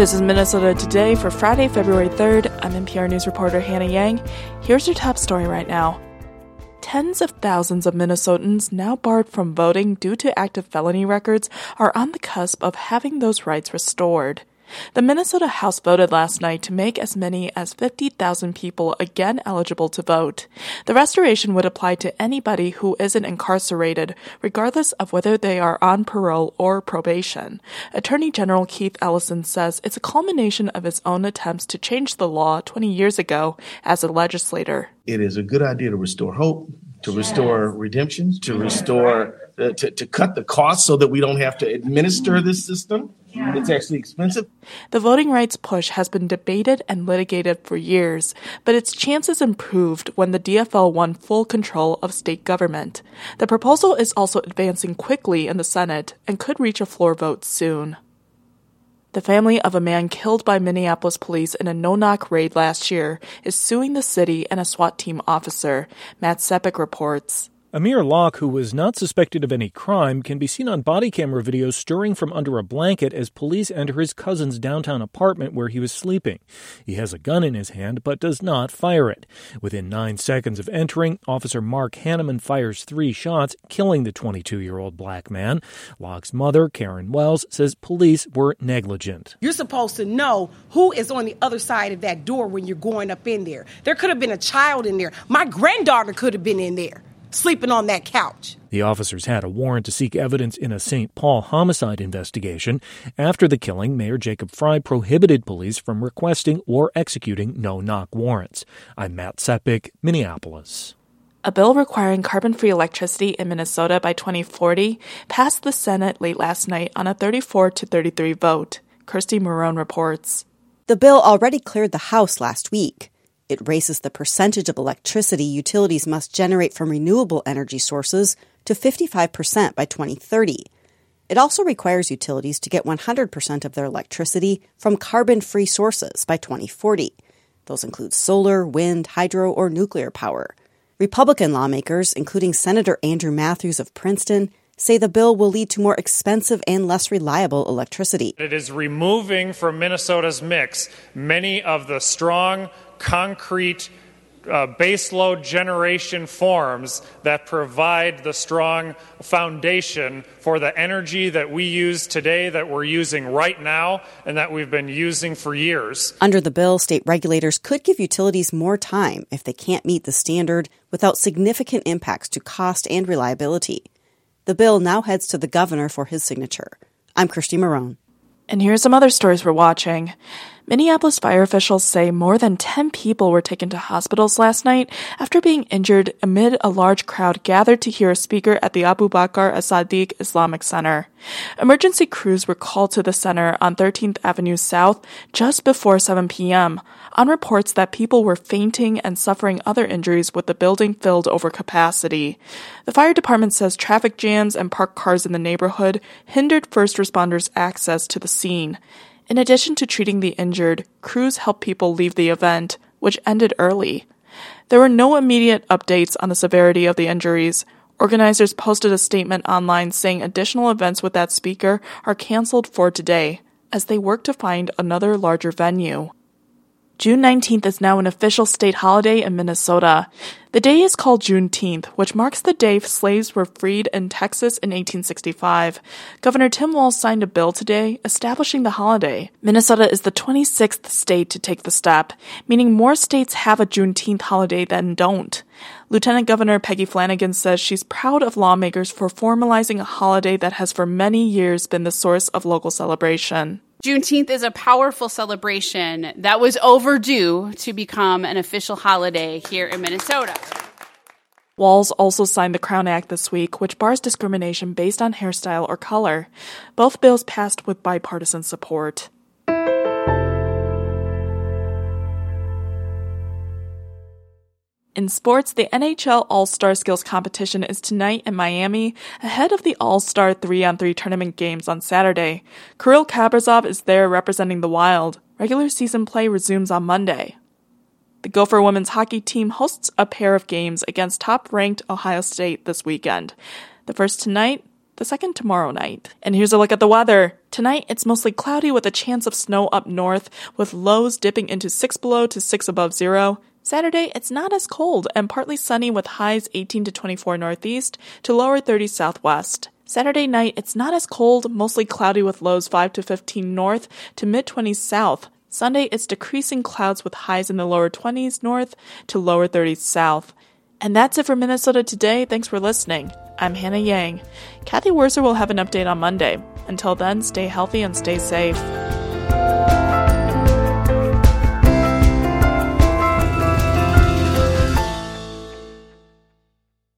This is Minnesota Today for Friday, February 3rd. I'm MPR News reporter Hannah Yang. Here's your top story right now. Tens of thousands of Minnesotans now barred from voting due to active felony records are on the cusp of having those rights restored. The Minnesota House voted last night to make as many as 50,000 people again eligible to vote. The restoration would apply to anybody who isn't incarcerated, regardless of whether they are on parole or probation. Attorney General Keith Ellison says it's a culmination of his own attempts to change the law 20 years ago as a legislator. It is a good idea to restore hope, to restore redemption, to restore, uh, to, to cut the cost so that we don't have to administer this system. It's actually expensive. The voting rights push has been debated and litigated for years, but its chances improved when the DFL won full control of state government. The proposal is also advancing quickly in the Senate and could reach a floor vote soon. The family of a man killed by Minneapolis police in a no-knock raid last year is suing the city and a SWAT team officer, Matt Sepic reports. Amir Locke, who was not suspected of any crime, can be seen on body camera video stirring from under a blanket as police enter his cousin's downtown apartment where he was sleeping. He has a gun in his hand but does not fire it. Within nine seconds of entering, Officer Mark Hanneman fires three shots, killing the 22 year old black man. Locke's mother, Karen Wells, says police were negligent. You're supposed to know who is on the other side of that door when you're going up in there. There could have been a child in there. My granddaughter could have been in there sleeping on that couch. The officers had a warrant to seek evidence in a St. Paul homicide investigation. After the killing, Mayor Jacob Frey prohibited police from requesting or executing no knock warrants. I'm Matt Sepic, Minneapolis. A bill requiring carbon free electricity in Minnesota by 2040 passed the Senate late last night on a 34 to 33 vote. Kirsti Marohn reports. The bill already cleared the House last week. It raises the percentage of electricity utilities must generate from renewable energy sources to 55% by 2030. It also requires utilities to get 100% of their electricity from carbon free sources by 2040. Those include solar, wind, hydro, or nuclear power. Republican lawmakers, including Senator Andrew Mathews of Princeton, say the bill will lead to more expensive and less reliable electricity. It is removing from Minnesota's mix many of the strong concrete uh, baseload generation forms that provide the strong foundation for the energy that we use today, that we're using right now, and that we've been using for years. Under the bill, state regulators could give utilities more time if they can't meet the standard without significant impacts to cost and reliability. The bill now heads to the governor for his signature. I'm Kirsti Marohn. And here are some other stories we're watching. Minneapolis fire officials say more than 10 people were taken to hospitals last night after being injured amid a large crowd gathered to hear a speaker at the Abu Bakr as-Siddiq Islamic Center. Emergency crews were called to the center on 13th Avenue South just before 7 p.m. on reports that people were fainting and suffering other injuries with the building filled over capacity. The fire department says traffic jams and parked cars in the neighborhood hindered first responders' access to the scene. In addition to treating the injured, crews helped people leave the event, which ended early. There were no immediate updates on the severity of the injuries. Organizers posted a statement online saying additional events with that speaker are canceled for today as they work to find another larger venue. June 19th is now an official state holiday in Minnesota. The day is called Juneteenth, which marks the day slaves were freed in Texas in 1865. Governor Tim Walz signed a bill today establishing the holiday. Minnesota is the 26th state to take the step, meaning more states have a Juneteenth holiday than don't. Lieutenant Governor Peggy Flanagan says she's proud of lawmakers for formalizing a holiday that has for many years been the source of local celebration. Juneteenth is a powerful celebration that was overdue to become an official holiday here in Minnesota. Walz also signed the Crown Act this week, which bars discrimination based on hairstyle or color. Both bills passed with bipartisan support. In sports, the NHL All Star Skills Competition is tonight in Miami, ahead of the All Star 3 on 3 tournament games on Saturday. Kirill Kaprizov is there representing the Wild. Regular season play resumes on Monday. The Gopher women's hockey team hosts a pair of games against top ranked Ohio State this weekend. The first tonight, the second tomorrow night. And here's a look at the weather. Tonight, it's mostly cloudy with a chance of snow up north, with lows dipping into 6 below to 6 above zero. Saturday, it's not as cold and partly sunny with highs 18 to 24 northeast to lower 30 southwest. Saturday night, it's not as cold, mostly cloudy with lows 5 to 15 north to mid 20s south. Sunday, it's decreasing clouds with highs in the lower 20s north to lower 30s south. And that's it for Minnesota today. Thanks for listening. I'm Hannah Yang. Cathy Wurzer will have an update on Monday. Until then, stay healthy and stay safe.